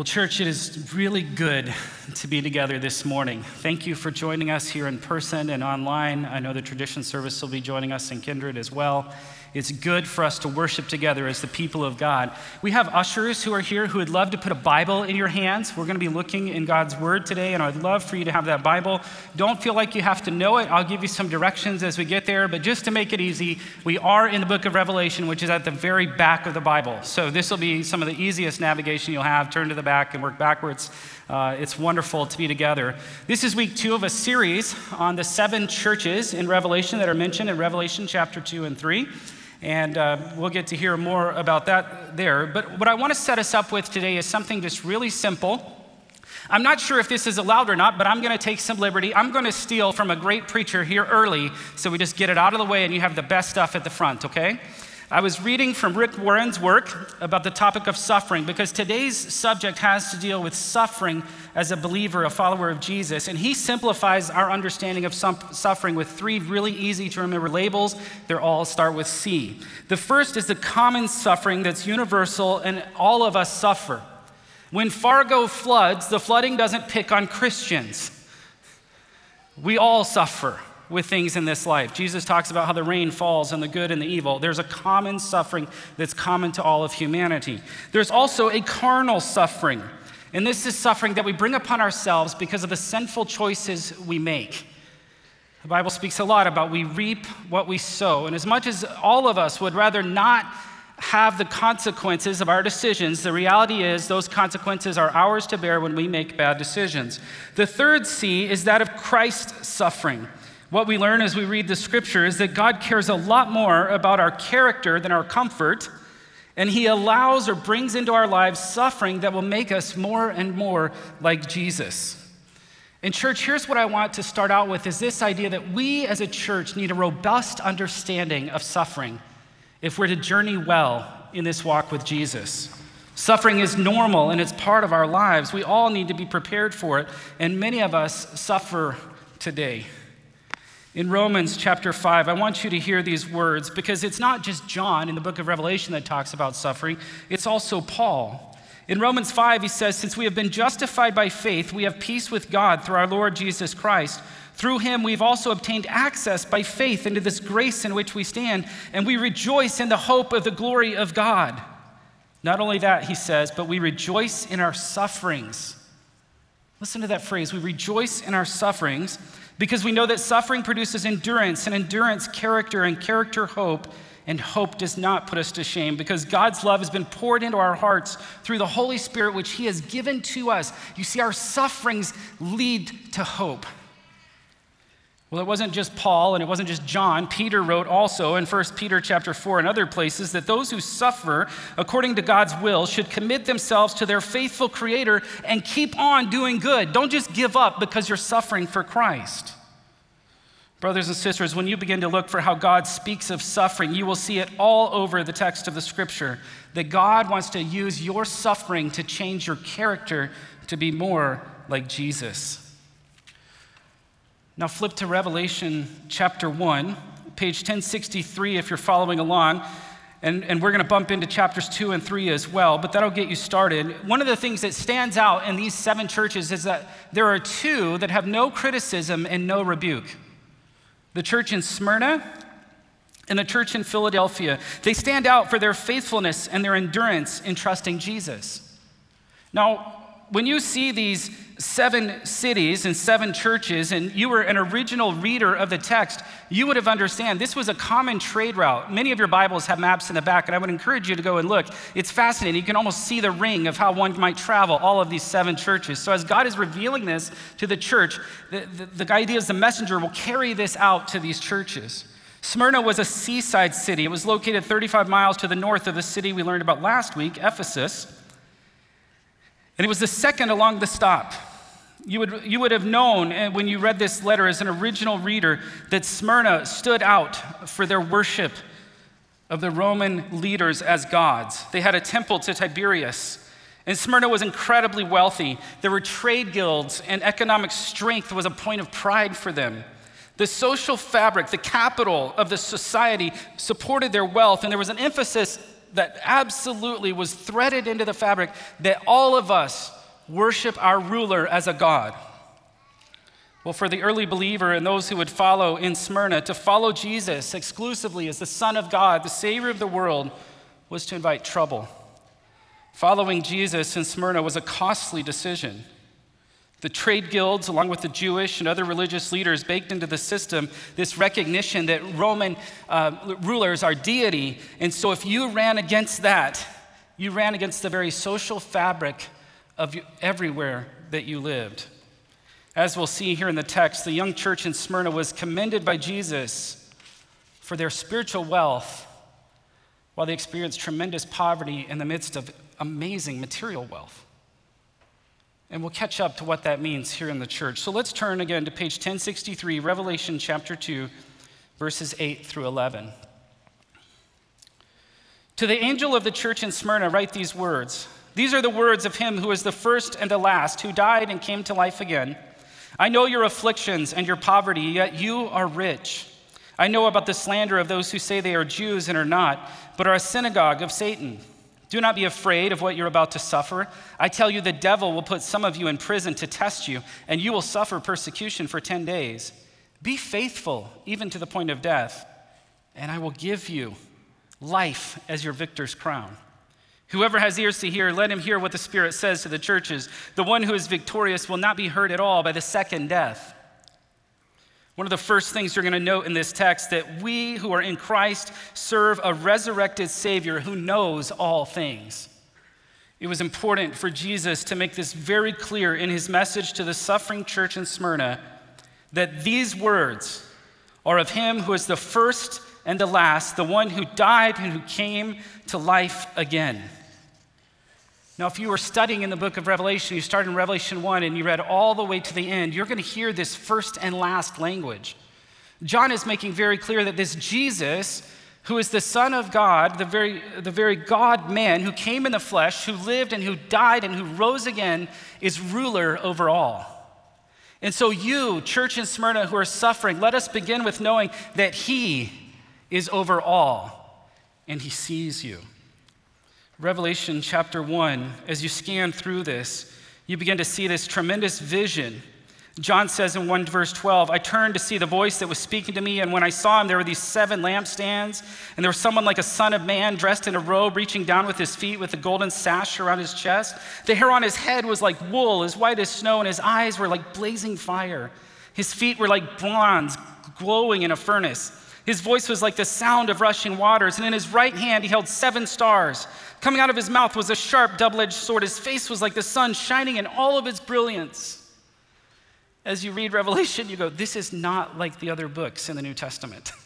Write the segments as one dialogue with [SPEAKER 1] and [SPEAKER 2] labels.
[SPEAKER 1] Well, church, it is really good to be together this morning. Thank you for joining us here in person and online. I know the tradition service will be joining us in Kindred as well. It's good for us to worship together as the people of God. We have ushers who are here who would love to put a Bible in your hands. We're going to be looking in God's Word today, and I'd love for you to have that Bible. Don't feel like you have to know it. I'll give you some directions as we get there, but just to make it easy, we are in the book of Revelation, which is at the very back of the Bible. So this will be some of the easiest navigation you'll have. Turn to the back and work backwards. Uh, it's wonderful to be together. This is week two of a series on the seven churches in Revelation that are mentioned in Revelation chapter 2 and 3. And uh, we'll get to hear more about that there. But what I want to set us up with today is something just really simple. I'm not sure if this is allowed or not, but I'm going to take some liberty. I'm going to steal from a great preacher here early so we just get it out of the way and you have the best stuff at the front, okay? I was reading from Rick Warren's work about the topic of suffering because today's subject has to deal with suffering as a believer, a follower of Jesus. And he simplifies our understanding of suffering with three really easy to remember labels. They all start with C. The first is the common suffering that's universal and all of us suffer. When Fargo floods, the flooding doesn't pick on Christians. We all suffer with things in this life. Jesus talks about how the rain falls on the good and the evil. There's a common suffering that's common to all of humanity. There's also a carnal suffering, and this is suffering that we bring upon ourselves because of the sinful choices we make. The Bible speaks a lot about we reap what we sow, and as much as all of us would rather not have the consequences of our decisions, the reality is those consequences are ours to bear when we make bad decisions. The third C is that of Christ's suffering. What we learn as we read the scripture is that God cares a lot more about our character than our comfort, and He allows or brings into our lives suffering that will make us more and more like Jesus. In church, here's what I want to start out with is this idea that we as a church need a robust understanding of suffering if we're to journey well in this walk with Jesus. Suffering is normal and it's part of our lives. We all need to be prepared for it, and many of us suffer today. In Romans chapter 5, I want you to hear these words because it's not just John in the book of Revelation that talks about suffering, it's also Paul. In Romans 5, he says, Since we have been justified by faith, we have peace with God through our Lord Jesus Christ. Through him, we've also obtained access by faith into this grace in which we stand, and we rejoice in the hope of the glory of God. Not only that, he says, but we rejoice in our sufferings. Listen to that phrase we rejoice in our sufferings because we know that suffering produces endurance, and endurance, character, and character, hope. And hope does not put us to shame because God's love has been poured into our hearts through the Holy Spirit, which He has given to us. You see, our sufferings lead to hope. Well, it wasn't just Paul and it wasn't just John. Peter wrote also in 1 Peter chapter 4 and other places that those who suffer according to God's will should commit themselves to their faithful creator and keep on doing good. Don't just give up because you're suffering for Christ. Brothers and sisters, when you begin to look for how God speaks of suffering, you will see it all over the text of the scripture that God wants to use your suffering to change your character to be more like Jesus. Now, flip to Revelation chapter 1, page 1063, if you're following along. And, and we're going to bump into chapters 2 and 3 as well, but that'll get you started. One of the things that stands out in these seven churches is that there are two that have no criticism and no rebuke the church in Smyrna and the church in Philadelphia. They stand out for their faithfulness and their endurance in trusting Jesus. Now, when you see these seven cities and seven churches, and you were an original reader of the text, you would have understand this was a common trade route. Many of your Bibles have maps in the back, and I would encourage you to go and look. It's fascinating. You can almost see the ring of how one might travel all of these seven churches. So, as God is revealing this to the church, the, the, the idea is the messenger will carry this out to these churches. Smyrna was a seaside city. It was located 35 miles to the north of the city we learned about last week, Ephesus. And it was the second along the stop. You would, you would have known eh, when you read this letter as an original reader that Smyrna stood out for their worship of the Roman leaders as gods. They had a temple to Tiberius. And Smyrna was incredibly wealthy. There were trade guilds, and economic strength was a point of pride for them. The social fabric, the capital of the society, supported their wealth, and there was an emphasis that absolutely was threaded into the fabric that all of us worship our ruler as a God. Well, for the early believer and those who would follow in Smyrna, to follow Jesus exclusively as the Son of God, the Savior of the world, was to invite trouble. Following Jesus in Smyrna was a costly decision. The trade guilds, along with the Jewish and other religious leaders, baked into the system this recognition that Roman uh, rulers are deity. And so, if you ran against that, you ran against the very social fabric of everywhere that you lived. As we'll see here in the text, the young church in Smyrna was commended by Jesus for their spiritual wealth while they experienced tremendous poverty in the midst of amazing material wealth. And we'll catch up to what that means here in the church. So let's turn again to page 1063, Revelation chapter 2, verses 8 through 11. To the angel of the church in Smyrna, write these words. These are the words of him who is the first and the last, who died and came to life again. I know your afflictions and your poverty, yet you are rich. I know about the slander of those who say they are Jews and are not, but are a synagogue of Satan. Do not be afraid of what you're about to suffer. I tell you, the devil will put some of you in prison to test you, and you will suffer persecution for 10 days. Be faithful, even to the point of death, and I will give you life as your victor's crown. Whoever has ears to hear, let him hear what the Spirit says to the churches. The one who is victorious will not be hurt at all by the second death. One of the first things you're going to note in this text that we who are in Christ serve a resurrected Savior who knows all things. It was important for Jesus to make this very clear in his message to the suffering church in Smyrna that these words are of him who is the first and the last, the one who died and who came to life again. Now, if you were studying in the book of Revelation, you started in Revelation 1 and you read all the way to the end, you're going to hear this first and last language. John is making very clear that this Jesus, who is the Son of God, the very, the very God man who came in the flesh, who lived and who died and who rose again, is ruler over all. And so, you, church in Smyrna who are suffering, let us begin with knowing that He is over all and He sees you. Revelation chapter 1, as you scan through this, you begin to see this tremendous vision. John says in 1 verse 12, I turned to see the voice that was speaking to me, and when I saw him, there were these seven lampstands, and there was someone like a son of man dressed in a robe, reaching down with his feet with a golden sash around his chest. The hair on his head was like wool, as white as snow, and his eyes were like blazing fire. His feet were like bronze, glowing in a furnace. His voice was like the sound of rushing waters, and in his right hand he held seven stars. Coming out of his mouth was a sharp, double edged sword. His face was like the sun shining in all of its brilliance. As you read Revelation, you go, This is not like the other books in the New Testament.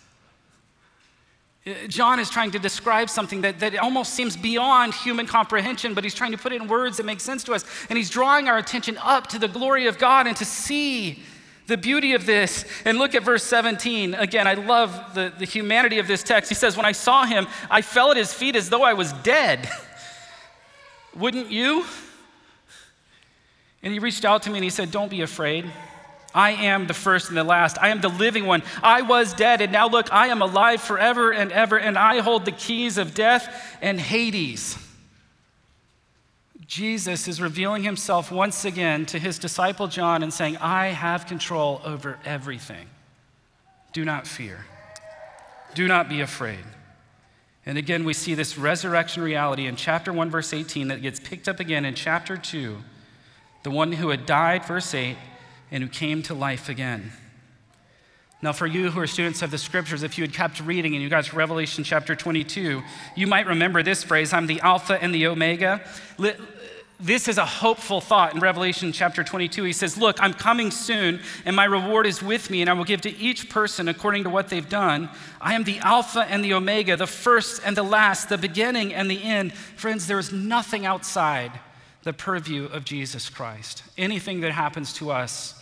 [SPEAKER 1] Uh, John is trying to describe something that, that almost seems beyond human comprehension, but he's trying to put it in words that make sense to us. And he's drawing our attention up to the glory of God and to see the beauty of this, and look at verse 17. Again, I love the, the humanity of this text. He says, When I saw him, I fell at his feet as though I was dead. Wouldn't you? And he reached out to me and he said, Don't be afraid. I am the first and the last. I am the living one. I was dead, and now look, I am alive forever and ever, and I hold the keys of death and Hades. Jesus is revealing himself once again to his disciple John and saying, I have control over everything. Do not fear. Do not be afraid. And again, we see this resurrection reality in chapter 1, verse 18, that gets picked up again in chapter 2. The one who had died, verse 8, and who came to life again. Now, for you who are students of the scriptures, if you had kept reading and you got to Revelation chapter 22, you might remember this phrase I'm the Alpha and the Omega. This is a hopeful thought in Revelation chapter 22. He says, Look, I'm coming soon, and my reward is with me, and I will give to each person according to what they've done. I am the Alpha and the Omega, the first and the last, the beginning and the end. Friends, there is nothing outside the purview of Jesus Christ. Anything that happens to us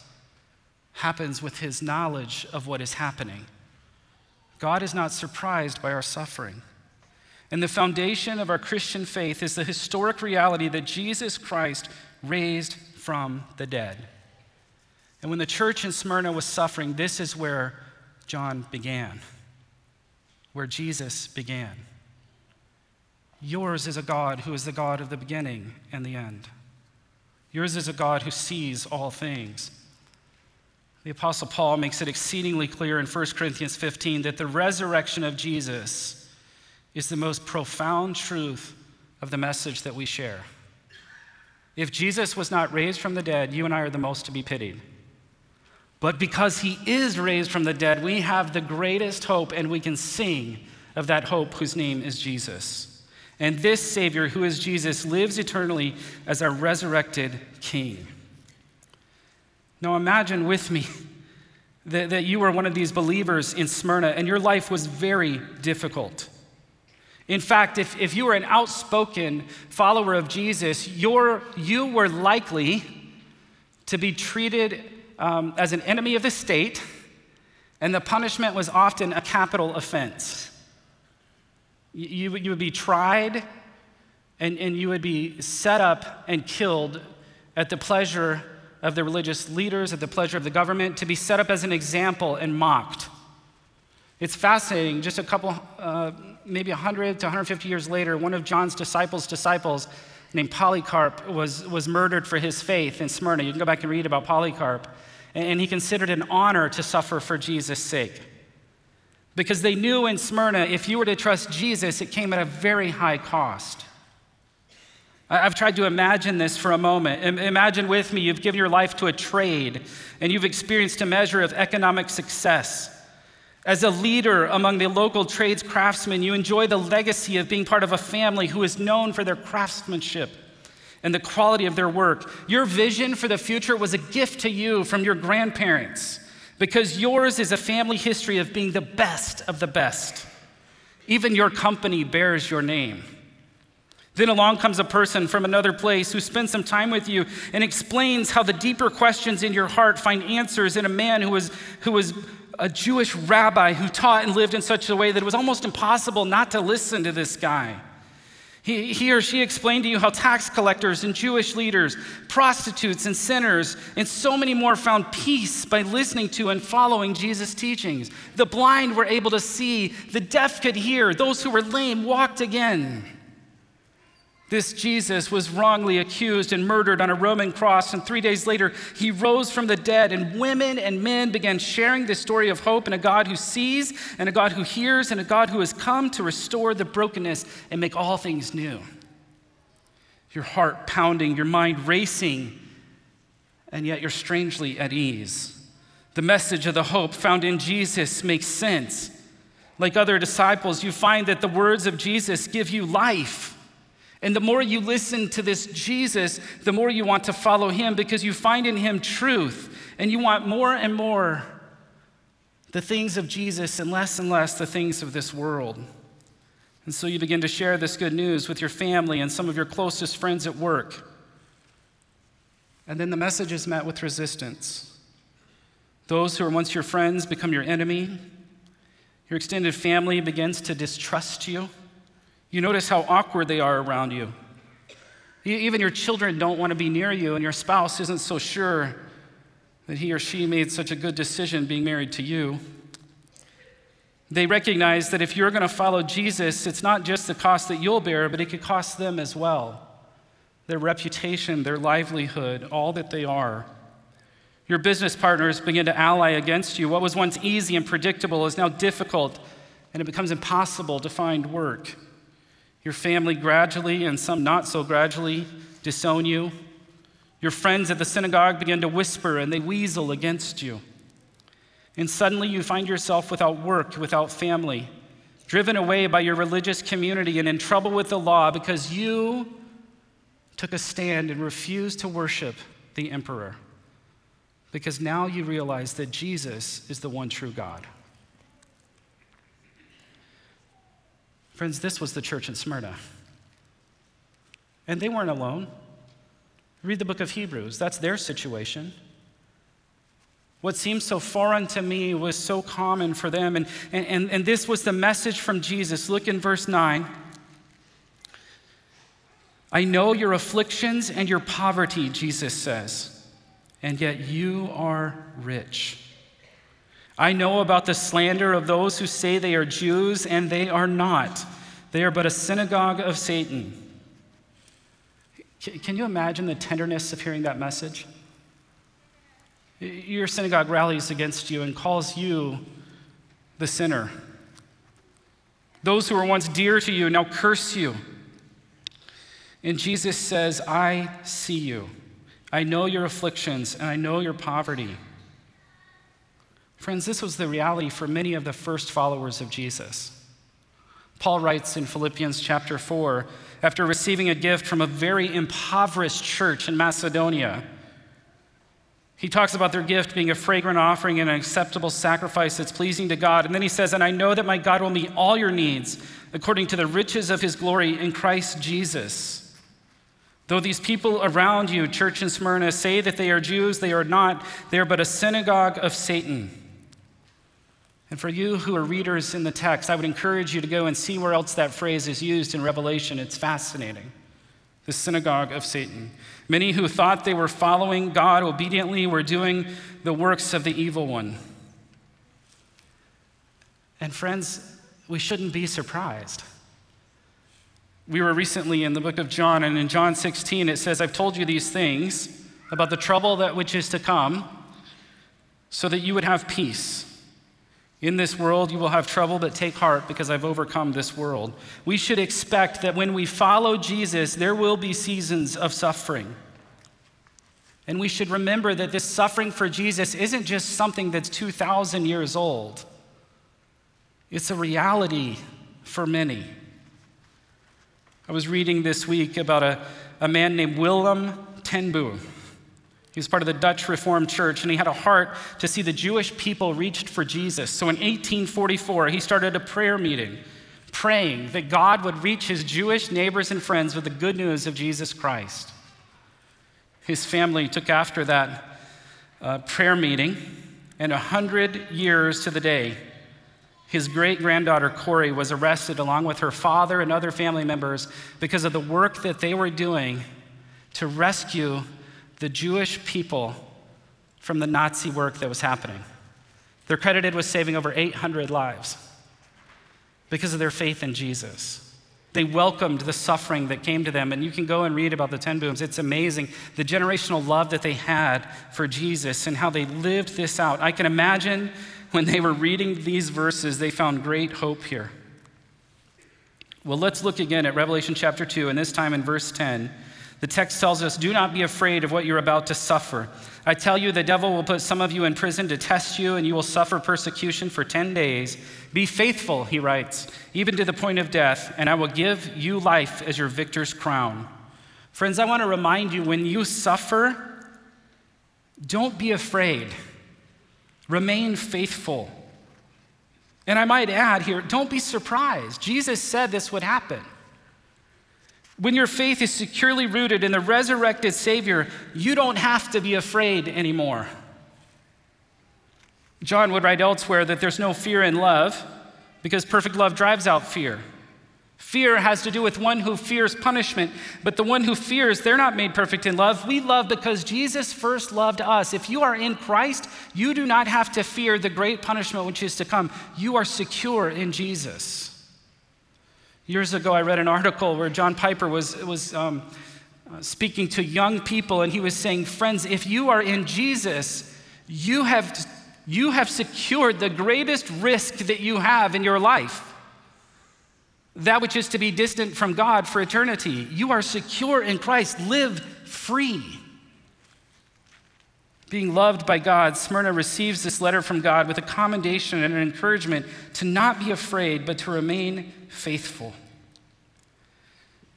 [SPEAKER 1] happens with his knowledge of what is happening. God is not surprised by our suffering. And the foundation of our Christian faith is the historic reality that Jesus Christ raised from the dead. And when the church in Smyrna was suffering, this is where John began, where Jesus began. Yours is a God who is the God of the beginning and the end. Yours is a God who sees all things. The Apostle Paul makes it exceedingly clear in 1 Corinthians 15 that the resurrection of Jesus is the most profound truth of the message that we share. If Jesus was not raised from the dead, you and I are the most to be pitied. But because he is raised from the dead, we have the greatest hope, and we can sing of that hope whose name is Jesus. And this Savior, who is Jesus, lives eternally as our resurrected King. Now imagine with me that, that you were one of these believers in Smyrna and your life was very difficult. In fact, if, if you were an outspoken follower of Jesus, you you were likely to be treated um, as an enemy of the state, and the punishment was often a capital offense. You, you would be tried, and, and you would be set up and killed at the pleasure of the religious leaders, at the pleasure of the government, to be set up as an example and mocked. It's fascinating. Just a couple, uh, maybe 100 to 150 years later, one of John's disciples' disciples, named Polycarp, was, was murdered for his faith in Smyrna. You can go back and read about Polycarp. And he considered it an honor to suffer for Jesus' sake. Because they knew in Smyrna, if you were to trust Jesus, it came at a very high cost. I've tried to imagine this for a moment. Imagine with me you've given your life to a trade and you've experienced a measure of economic success. As a leader among the local trades craftsmen, you enjoy the legacy of being part of a family who is known for their craftsmanship and the quality of their work. Your vision for the future was a gift to you from your grandparents because yours is a family history of being the best of the best. Even your company bears your name. Then along comes a person from another place who spends some time with you and explains how the deeper questions in your heart find answers in a man who was, who was a Jewish rabbi who taught and lived in such a way that it was almost impossible not to listen to this guy. He, he, or she explained to you how tax collectors and Jewish leaders, prostitutes and sinners, and so many more found peace by listening to and following Jesus' teachings. The blind were able to see, the deaf could hear, those who were lame walked again. This Jesus was wrongly accused and murdered on a Roman cross, and three days later, he rose from the dead, and women and men began sharing the story of hope and a God who sees, and a God who hears, and a God who has come to restore the brokenness and make all things new. Your heart pounding, your mind racing, and yet you're strangely at ease. The message of the hope found in Jesus makes sense. Like other disciples, you find that the words of Jesus give you life. And the more you listen to this Jesus, the more you want to follow him because you find in him truth and you want more and more the things of Jesus and less and less the things of this world. And so you begin to share this good news with your family and some of your closest friends at work. And then the message is met with resistance. Those who were once your friends become your enemy. Your extended family begins to distrust you. You notice how awkward they are around you. Even your children don't want to be near you, and your spouse isn't so sure that he or she made such a good decision being married to you. They recognize that if you're going to follow Jesus, it's not just the cost that you'll bear, but it could cost them as well their reputation, their livelihood, all that they are. Your business partners begin to ally against you. What was once easy and predictable is now difficult, and it becomes impossible to find work. Your family gradually, and some not so gradually, disown you. Your friends at the synagogue begin to whisper and they weasel against you. And suddenly you find yourself without work, without family, driven away by your religious community, and in trouble with the law because you took a stand and refused to worship the emperor. Because now you realize that Jesus is the one true God. Friends, this was the church in Smyrna. And they weren't alone. Read the book of Hebrews, that's their situation. What seemed so foreign to me was so common for them. And, and, and this was the message from Jesus. Look in verse 9. I know your afflictions and your poverty, Jesus says, and yet you are rich. I know about the slander of those who say they are Jews and they are not. They are but a synagogue of Satan. Can you imagine the tenderness of hearing that message? Your synagogue rallies against you and calls you the sinner. Those who were once dear to you now curse you. And Jesus says, I see you. I know your afflictions and I know your poverty. Friends, this was the reality for many of the first followers of Jesus. Paul writes in Philippians chapter 4 after receiving a gift from a very impoverished church in Macedonia. He talks about their gift being a fragrant offering and an acceptable sacrifice that's pleasing to God. And then he says, And I know that my God will meet all your needs according to the riches of his glory in Christ Jesus. Though these people around you, church in Smyrna, say that they are Jews, they are not. They are but a synagogue of Satan. And for you who are readers in the text, I would encourage you to go and see where else that phrase is used in Revelation. It's fascinating. The synagogue of Satan. Many who thought they were following God obediently were doing the works of the evil one. And friends, we shouldn't be surprised. We were recently in the book of John, and in John 16 it says, I've told you these things about the trouble that which is to come, so that you would have peace. In this world, you will have trouble, but take heart because I've overcome this world. We should expect that when we follow Jesus, there will be seasons of suffering. And we should remember that this suffering for Jesus isn't just something that's 2,000 years old, it's a reality for many. I was reading this week about a, a man named Willem ten Boom. He was part of the Dutch Reformed Church, and he had a heart to see the Jewish people reached for Jesus. So in 1844, he started a prayer meeting, praying that God would reach his Jewish neighbors and friends with the good news of Jesus Christ. His family took after that uh, prayer meeting, and a hundred years to the day, his great granddaughter Corrie was arrested along with her father and other family members because of the work that they were doing to rescue the Jewish people from the Nazi work that was happening. They're credited with saving over 800 lives because of their faith in Jesus. They welcomed the suffering that came to them, and you can go and read about the Ten Booms. It's amazing the generational love that they had for Jesus and how they lived this out. I can imagine when they were reading these verses, they found great hope here. Well, let's look again at Revelation chapter 2, and this time in verse 10. The text tells us, Do not be afraid of what you're about to suffer. I tell you, the devil will put some of you in prison to test you, and you will suffer persecution for 10 days. Be faithful, he writes, even to the point of death, and I will give you life as your victor's crown. Friends, I want to remind you when you suffer, don't be afraid. Remain faithful. And I might add here, don't be surprised. Jesus said this would happen. When your faith is securely rooted in the resurrected Savior, you don't have to be afraid anymore. John would write elsewhere that there's no fear in love because perfect love drives out fear. Fear has to do with one who fears punishment, but the one who fears, they're not made perfect in love. We love because Jesus first loved us. If you are in Christ, you do not have to fear the great punishment which is to come. You are secure in Jesus. Years ago, I read an article where John Piper was, was um, uh, speaking to young people, and he was saying, Friends, if you are in Jesus, you have, you have secured the greatest risk that you have in your life that which is to be distant from God for eternity. You are secure in Christ. Live free. Being loved by God, Smyrna receives this letter from God with a commendation and an encouragement to not be afraid, but to remain faithful.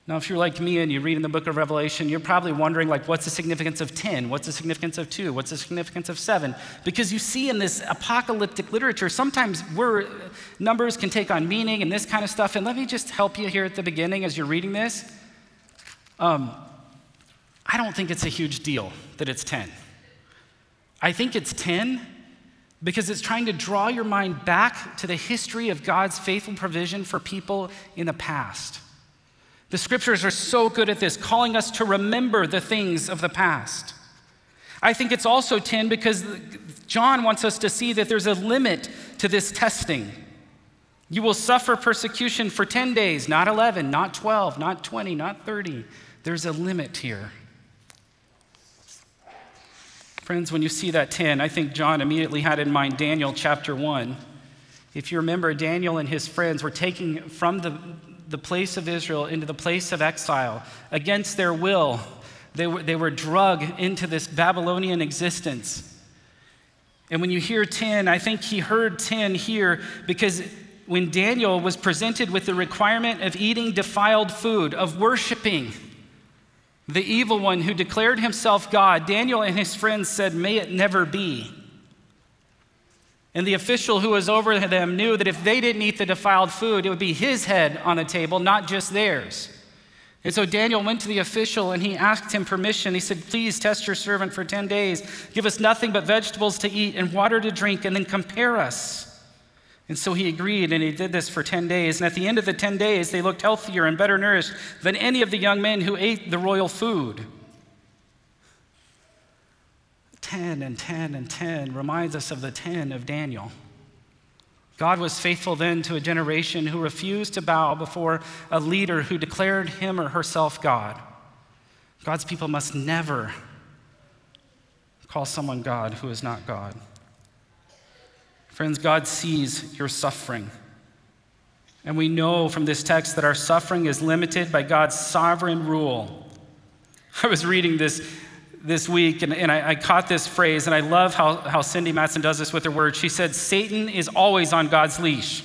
[SPEAKER 1] Now, if you're like me and you read in the book of Revelation, you're probably wondering, like, what's the significance of 10? What's the significance of 2? What's the significance of 7? Because you see in this apocalyptic literature, sometimes numbers can take on meaning and this kind of stuff. And let me just help you here at the beginning as you're reading this. Um, I don't think it's a huge deal that it's 10. I think it's 10 because it's trying to draw your mind back to the history of God's faithful provision for people in the past. The scriptures are so good at this, calling us to remember the things of the past. I think it's also 10 because John wants us to see that there's a limit to this testing. You will suffer persecution for 10 days, not 11, not 12, not 20, not 30, There's a limit here. Friends, when you see that 10, I think John immediately had in mind Daniel chapter 1. If you remember, Daniel and his friends were taken from the, the place of Israel into the place of exile against their will. They were, they were drug into this Babylonian existence. And when you hear 10, I think he heard 10 here because when Daniel was presented with the requirement of eating defiled food, of worshiping the evil one who declared himself God, Daniel and his friends said, May it never be. And the official who was over them knew that if they didn't eat the defiled food, it would be his head on the table, not just theirs. And so Daniel went to the official and he asked him permission. He said, Please test your servant for 10 days. Give us nothing but vegetables to eat and water to drink, and then compare us. And so he agreed, and he did this for 10 days. And at the end of the 10 days, they looked healthier and better nourished than any of the young men who ate the royal food. 10 and 10 and 10 reminds us of the 10 of Daniel. God was faithful then to a generation who refused to bow before a leader who declared him or herself God. God's people must never call someone God who is not God. Friends, God sees your suffering. And we know from this text that our suffering is limited by God's sovereign rule. I was reading this this week, and, and I, I, caught this phrase, and I love how, how Cindy Matson does this with her words. She said, Satan is always on God's leash,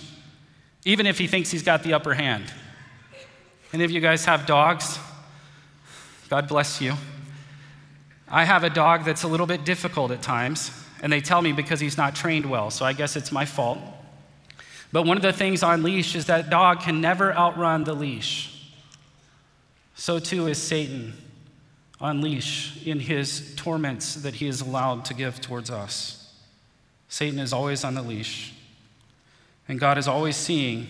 [SPEAKER 1] even if he thinks he's got the upper hand. Any of you guys have dogs? God bless you. I have a dog that's a little bit difficult at times, and they tell me because he's not trained well, so I guess it's my fault. But one of the things on leash is that dog can never outrun the leash. So too is Satan on leash in his torments that he is allowed to give towards us. Satan is always on the leash, and God is always seeing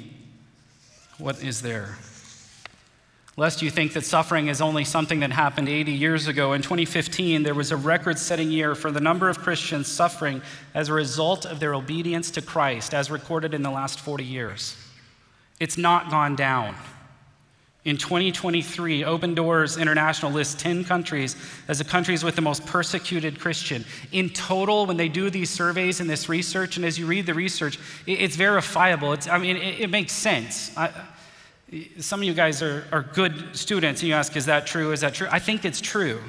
[SPEAKER 1] what is there. Lest you think that suffering is only something that happened 80 years ago, in 2015, there was a record setting year for the number of Christians suffering as a result of their obedience to Christ, as recorded in the last 40 years. It's not gone down. In 2023, Open Doors International lists 10 countries as the countries with the most persecuted Christian. In total, when they do these surveys and this research, and as you read the research, it's verifiable. It's, I mean, it, it makes sense. I, some of you guys are, are good students, and you ask, is that true? Is that true? I think it's true.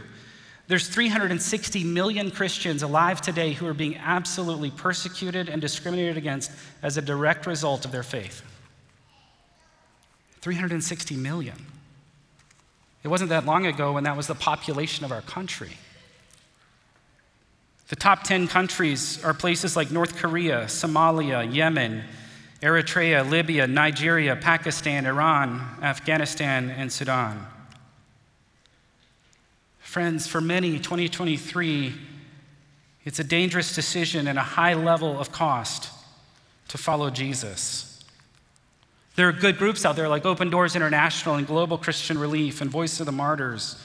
[SPEAKER 1] There's 360 million Christians alive today who are being absolutely persecuted and discriminated against as a direct result of their faith. 360 million. It wasn't that long ago when that was the population of our country. The top 10 countries are places like North Korea, Somalia, Yemen, Eritrea, Libya, Nigeria, Pakistan, Iran, Afghanistan, and Sudan. Friends, for many, 2023, it's a dangerous decision and a high level of cost to follow Jesus. There are good groups out there like Open Doors International and Global Christian Relief and Voice of the Martyrs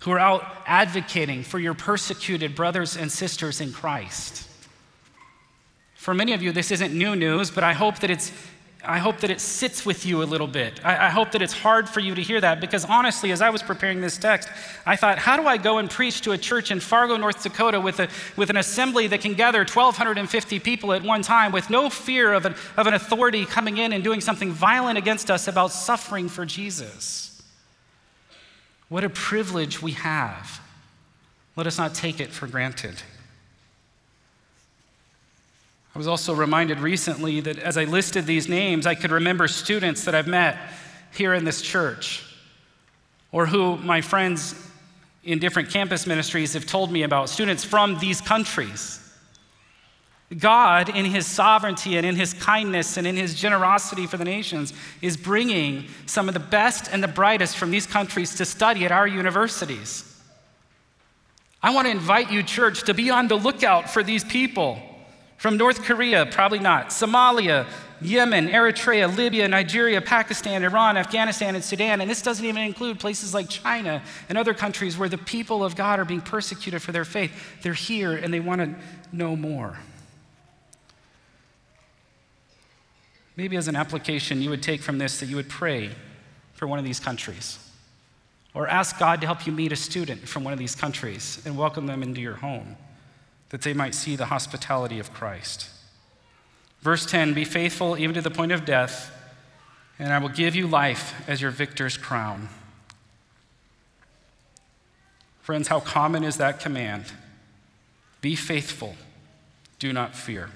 [SPEAKER 1] who are out advocating for your persecuted brothers and sisters in Christ. For many of you, this isn't new news, but I hope that it's I hope that it sits with you a little bit. I, I, hope that it's hard for you to hear that because honestly, as I was preparing this text, I thought, how do I go and preach to a church in Fargo, North Dakota with, a, with an assembly that can gather 1,250 people at one time with no fear of an, of an authority coming in and doing something violent against us about suffering for Jesus? What a privilege we have. Let us not take it for granted. I was also reminded recently that as I listed these names, I could remember students that I've met here in this church or who my friends in different campus ministries have told me about, students from these countries. God, in His sovereignty and in His kindness and in His generosity for the nations, is bringing some of the best and the brightest from these countries to study at our universities. I want to invite you, church, to be on the lookout for these people. From North Korea, probably not. Somalia, Yemen, Eritrea, Libya, Nigeria, Pakistan, Iran, Afghanistan, and Sudan. And this doesn't even include places like China and other countries where the people of God are being persecuted for their faith. They're here and they want to know more. Maybe as an application, you would take from this that you would pray for one of these countries. Or ask God to help you meet a student from one of these countries and welcome them into your home, that they might see the hospitality of Christ. Verse 10 Be faithful even to the point of death, and I will give you life as your victor's crown. Friends, how common is that command? Be faithful, do not fear.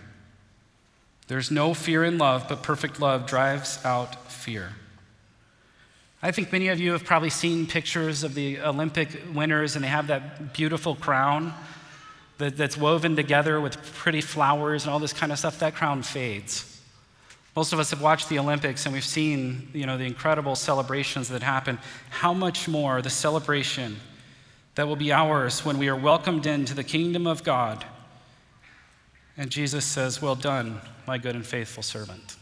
[SPEAKER 1] There's no fear in love, but perfect love drives out fear. I think many of you have probably seen pictures of the Olympic winners, and they have that beautiful crown that, that's woven together with pretty flowers and all this kind of stuff. That crown fades. Most of us have watched the Olympics and we've seen you know, the incredible celebrations that happen. How much more the celebration that will be ours when we are welcomed into the kingdom of God? And Jesus says, Well done, my good and faithful servant.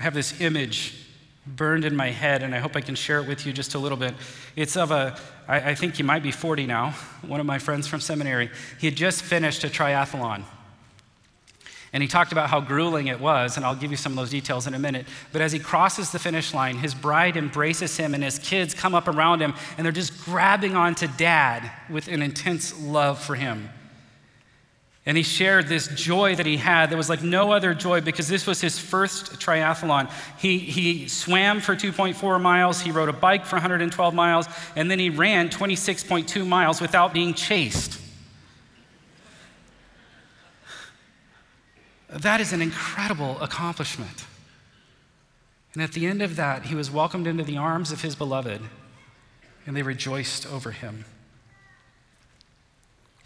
[SPEAKER 1] I have this image burned in my head, and I hope I can share it with you just a little bit. It's of a, I, I think he might be 40 now, one of my friends from seminary. He had just finished a triathlon. And he talked about how grueling it was, and I'll give you some of those details in a minute. But as he crosses the finish line, his bride embraces him, and his kids come up around him, and they're just grabbing onto dad with an intense love for him. And he shared this joy that he had. There was like no other joy because this was his first triathlon. He, he swam for 2.4 miles, he rode a bike for 112 miles, and then he ran 26.2 miles without being chased. That is an incredible accomplishment. And at the end of that, he was welcomed into the arms of his beloved, and they rejoiced over him.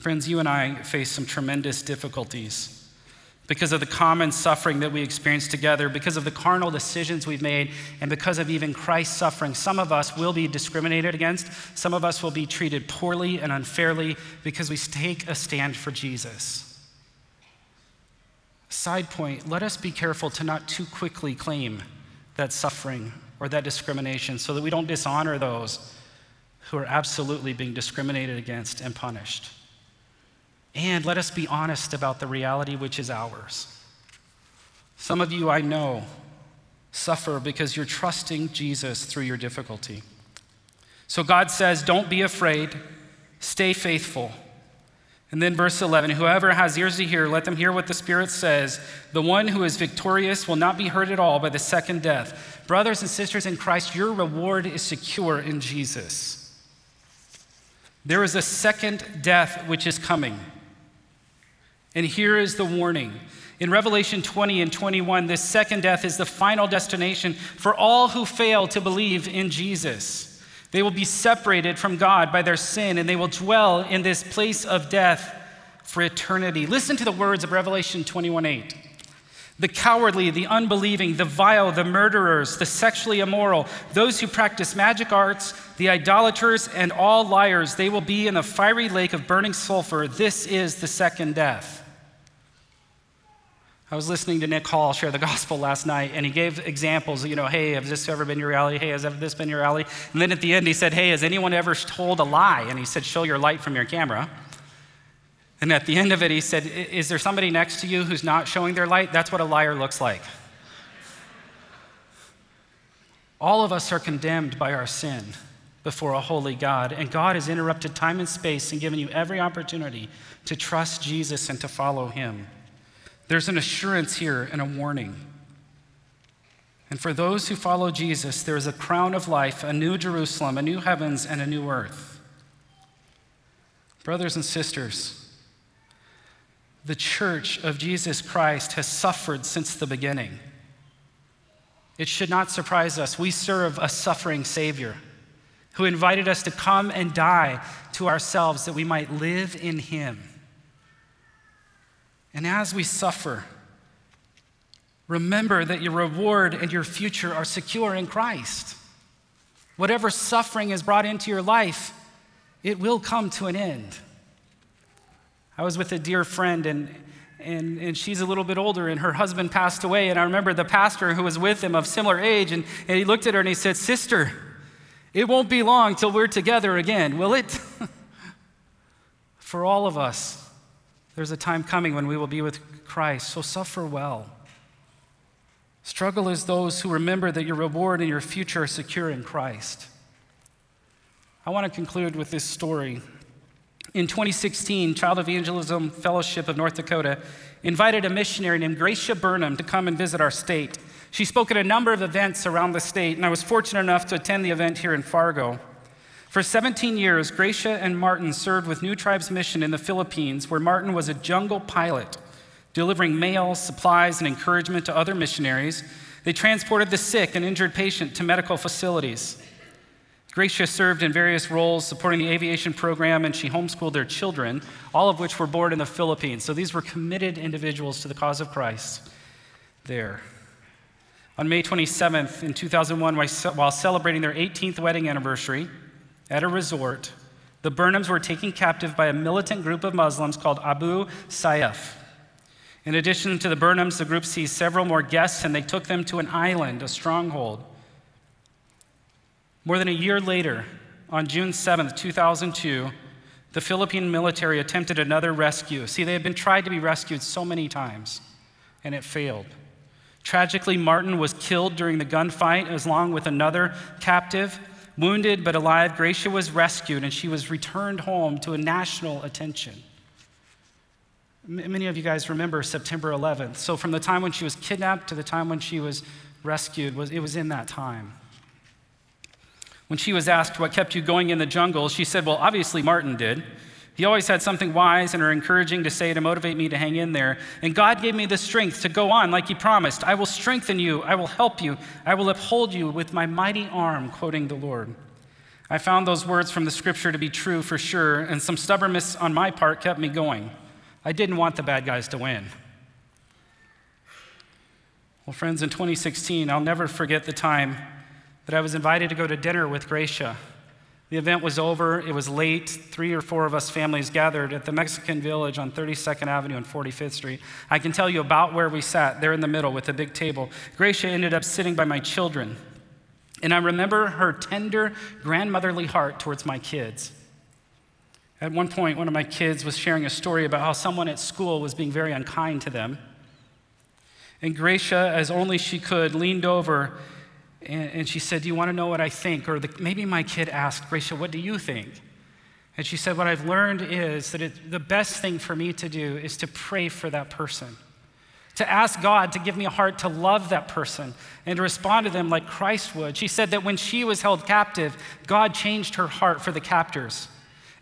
[SPEAKER 1] Friends, you and I face some tremendous difficulties because of the common suffering that we experience together, because of the carnal decisions we've made, and because of even Christ's suffering. Some of us will be discriminated against, some of us will be treated poorly and unfairly because we take a stand for Jesus. Side point let us be careful to not too quickly claim that suffering or that discrimination so that we don't dishonor those who are absolutely being discriminated against and punished. And let us be honest about the reality which is ours. Some of you I know suffer because you're trusting Jesus through your difficulty. So God says, Don't be afraid, stay faithful. And then verse 11 Whoever has ears to hear, let them hear what the Spirit says. The one who is victorious will not be hurt at all by the second death. Brothers and sisters in Christ, your reward is secure in Jesus. There is a second death which is coming. And here is the warning. In Revelation 20 and 21, this second death is the final destination for all who fail to believe in Jesus. They will be separated from God by their sin, and they will dwell in this place of death for eternity. Listen to the words of Revelation 21 8. The cowardly, the unbelieving, the vile, the murderers, the sexually immoral, those who practice magic arts, the idolaters, and all liars, they will be in the fiery lake of burning sulfur. This is the second death. I was listening to Nick Hall share the gospel last night, and he gave examples. You know, hey, has this ever been your reality? Hey, has ever this been your reality? And then at the end, he said, hey, has anyone ever told a lie? And he said, show your light from your camera. And at the end of it, he said, is there somebody next to you who's not showing their light? That's what a liar looks like. All of us are condemned by our sin before a holy God, and God has interrupted time and space and given you every opportunity to trust Jesus and to follow him. There's an assurance here and a warning. And for those who follow Jesus, there is a crown of life, a new Jerusalem, a new heavens, and a new earth. Brothers and sisters, the church of Jesus Christ has suffered since the beginning. It should not surprise us. We serve a suffering Savior who invited us to come and die to ourselves that we might live in Him. And as we suffer, remember that your reward and your future are secure in Christ. Whatever suffering is brought into your life, it will come to an end. I was with a dear friend, and, and, and she's a little bit older, and her husband passed away. And I remember the pastor who was with him of similar age, and, and he looked at her and he said, Sister, it won't be long till we're together again, will it? For all of us, there's a time coming when we will be with Christ, so suffer well. Struggle is those who remember that your reward and your future are secure in Christ. I want to conclude with this story. In 2016, Child Evangelism Fellowship of North Dakota invited a missionary named Gracia Burnham to come and visit our state. She spoke at a number of events around the state, and I was fortunate enough to attend the event here in Fargo. For 17 years, Gracia and Martin served with New Tribes Mission in the Philippines, where Martin was a jungle pilot, delivering mail, supplies, and encouragement to other missionaries. They transported the sick and injured patient to medical facilities. Gracia served in various roles supporting the aviation program, and she homeschooled their children, all of which were born in the Philippines. So these were committed individuals to the cause of Christ there. On May 27th, in 2001, while celebrating their 18th wedding anniversary at a resort, the Burnhams were taken captive by a militant group of Muslims called Abu Sayyaf. In addition to the Burnhams, the group seized several more guests and they took them to an island, a stronghold. More than a year later, on June 7, 2002, the Philippine military attempted another rescue. See, they had been tried to be rescued so many times, and it failed. Tragically, Martin was killed during the gunfight, along with another captive. Wounded but alive, Gracia was rescued and she was returned home to a national attention. Many of you guys remember September 11th. So, from the time when she was kidnapped to the time when she was rescued, was, it was in that time. When she was asked what kept you going in the jungle, she said, Well, obviously Martin did. He always had something wise and or encouraging to say to motivate me to hang in there. And God gave me the strength to go on like He promised. I will strengthen you. I will help you. I will uphold you with my mighty arm, quoting the Lord. I found those words from the scripture to be true for sure, and some stubbornness on my part kept me going. I didn't want the bad guys to win. Well, friends, in 2016, I'll never forget the time that I was invited to go to dinner with Gracia. The event was over, it was late. Three or four of us families gathered at the Mexican Village on 32nd Avenue and 45th Street. I can tell you about where we sat, there in the middle with a big table. Gracia ended up sitting by my children. And I remember her tender, grandmotherly heart towards my kids. At one point, one of my kids was sharing a story about how someone at school was being very unkind to them. And Gracia, as only she could, leaned over and, and she said, Do you want to know what I think? Or the, maybe my kid asked, Gracia, what do you think? And she said, What I've learned is that it, the best thing for me to do is to pray for that person, to ask God to give me a heart to love that person and to respond to them like Christ would. She said that when she was held captive, God changed her heart for the captors.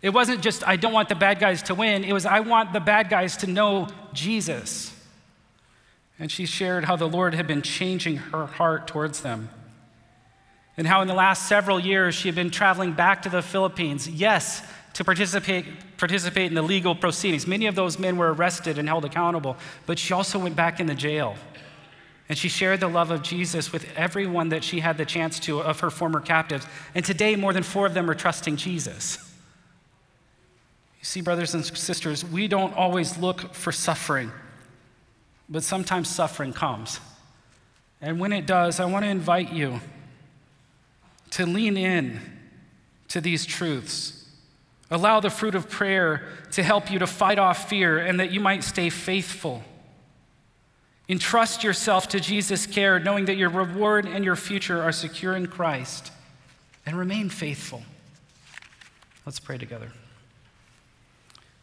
[SPEAKER 1] It wasn't just, I don't want the bad guys to win, it was, I want the bad guys to know Jesus. And she shared how the Lord had been changing her heart towards them and how in the last several years she had been traveling back to the Philippines, yes, to participate, participate in the legal proceedings. Many of those men were arrested and held accountable, but she also went back in the jail. And she shared the love of Jesus with everyone that she had the chance to of her former captives. And today, more than four of them are trusting Jesus. You see, brothers and sisters, we don't always look for suffering, but sometimes suffering comes. And when it does, I want to invite you to lean in to these truths. Allow the fruit of prayer to help you to fight off fear and that you might stay faithful. Entrust yourself to Jesus' care, knowing that your reward and your future are secure in Christ, and remain faithful. Let's pray together.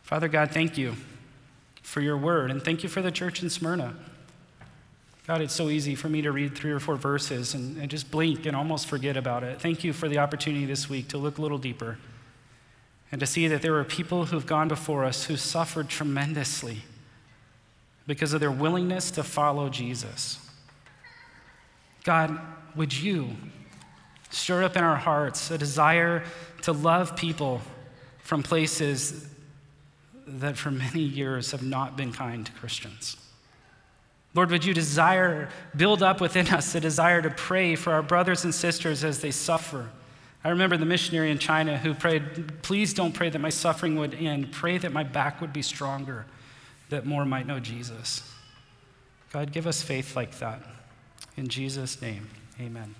[SPEAKER 1] Father God, thank you for your word, and thank you for the church in Smyrna. God, it's so easy for me to read three or four verses and, and, just blink and almost forget about it. Thank you for the opportunity this week to look a little deeper and to see that there are people who've gone before us who suffered tremendously because of their willingness to follow Jesus. God, would you stir up in our hearts a desire to love people from places that for many years have not been kind to Christians? Lord, would you desire, build up within us a desire to pray for our brothers and sisters as they suffer? I remember the missionary in China who prayed, Please don't pray that my suffering would end. Pray that my back would be stronger, that more might know Jesus. God, give us faith like that. In Jesus' name, amen.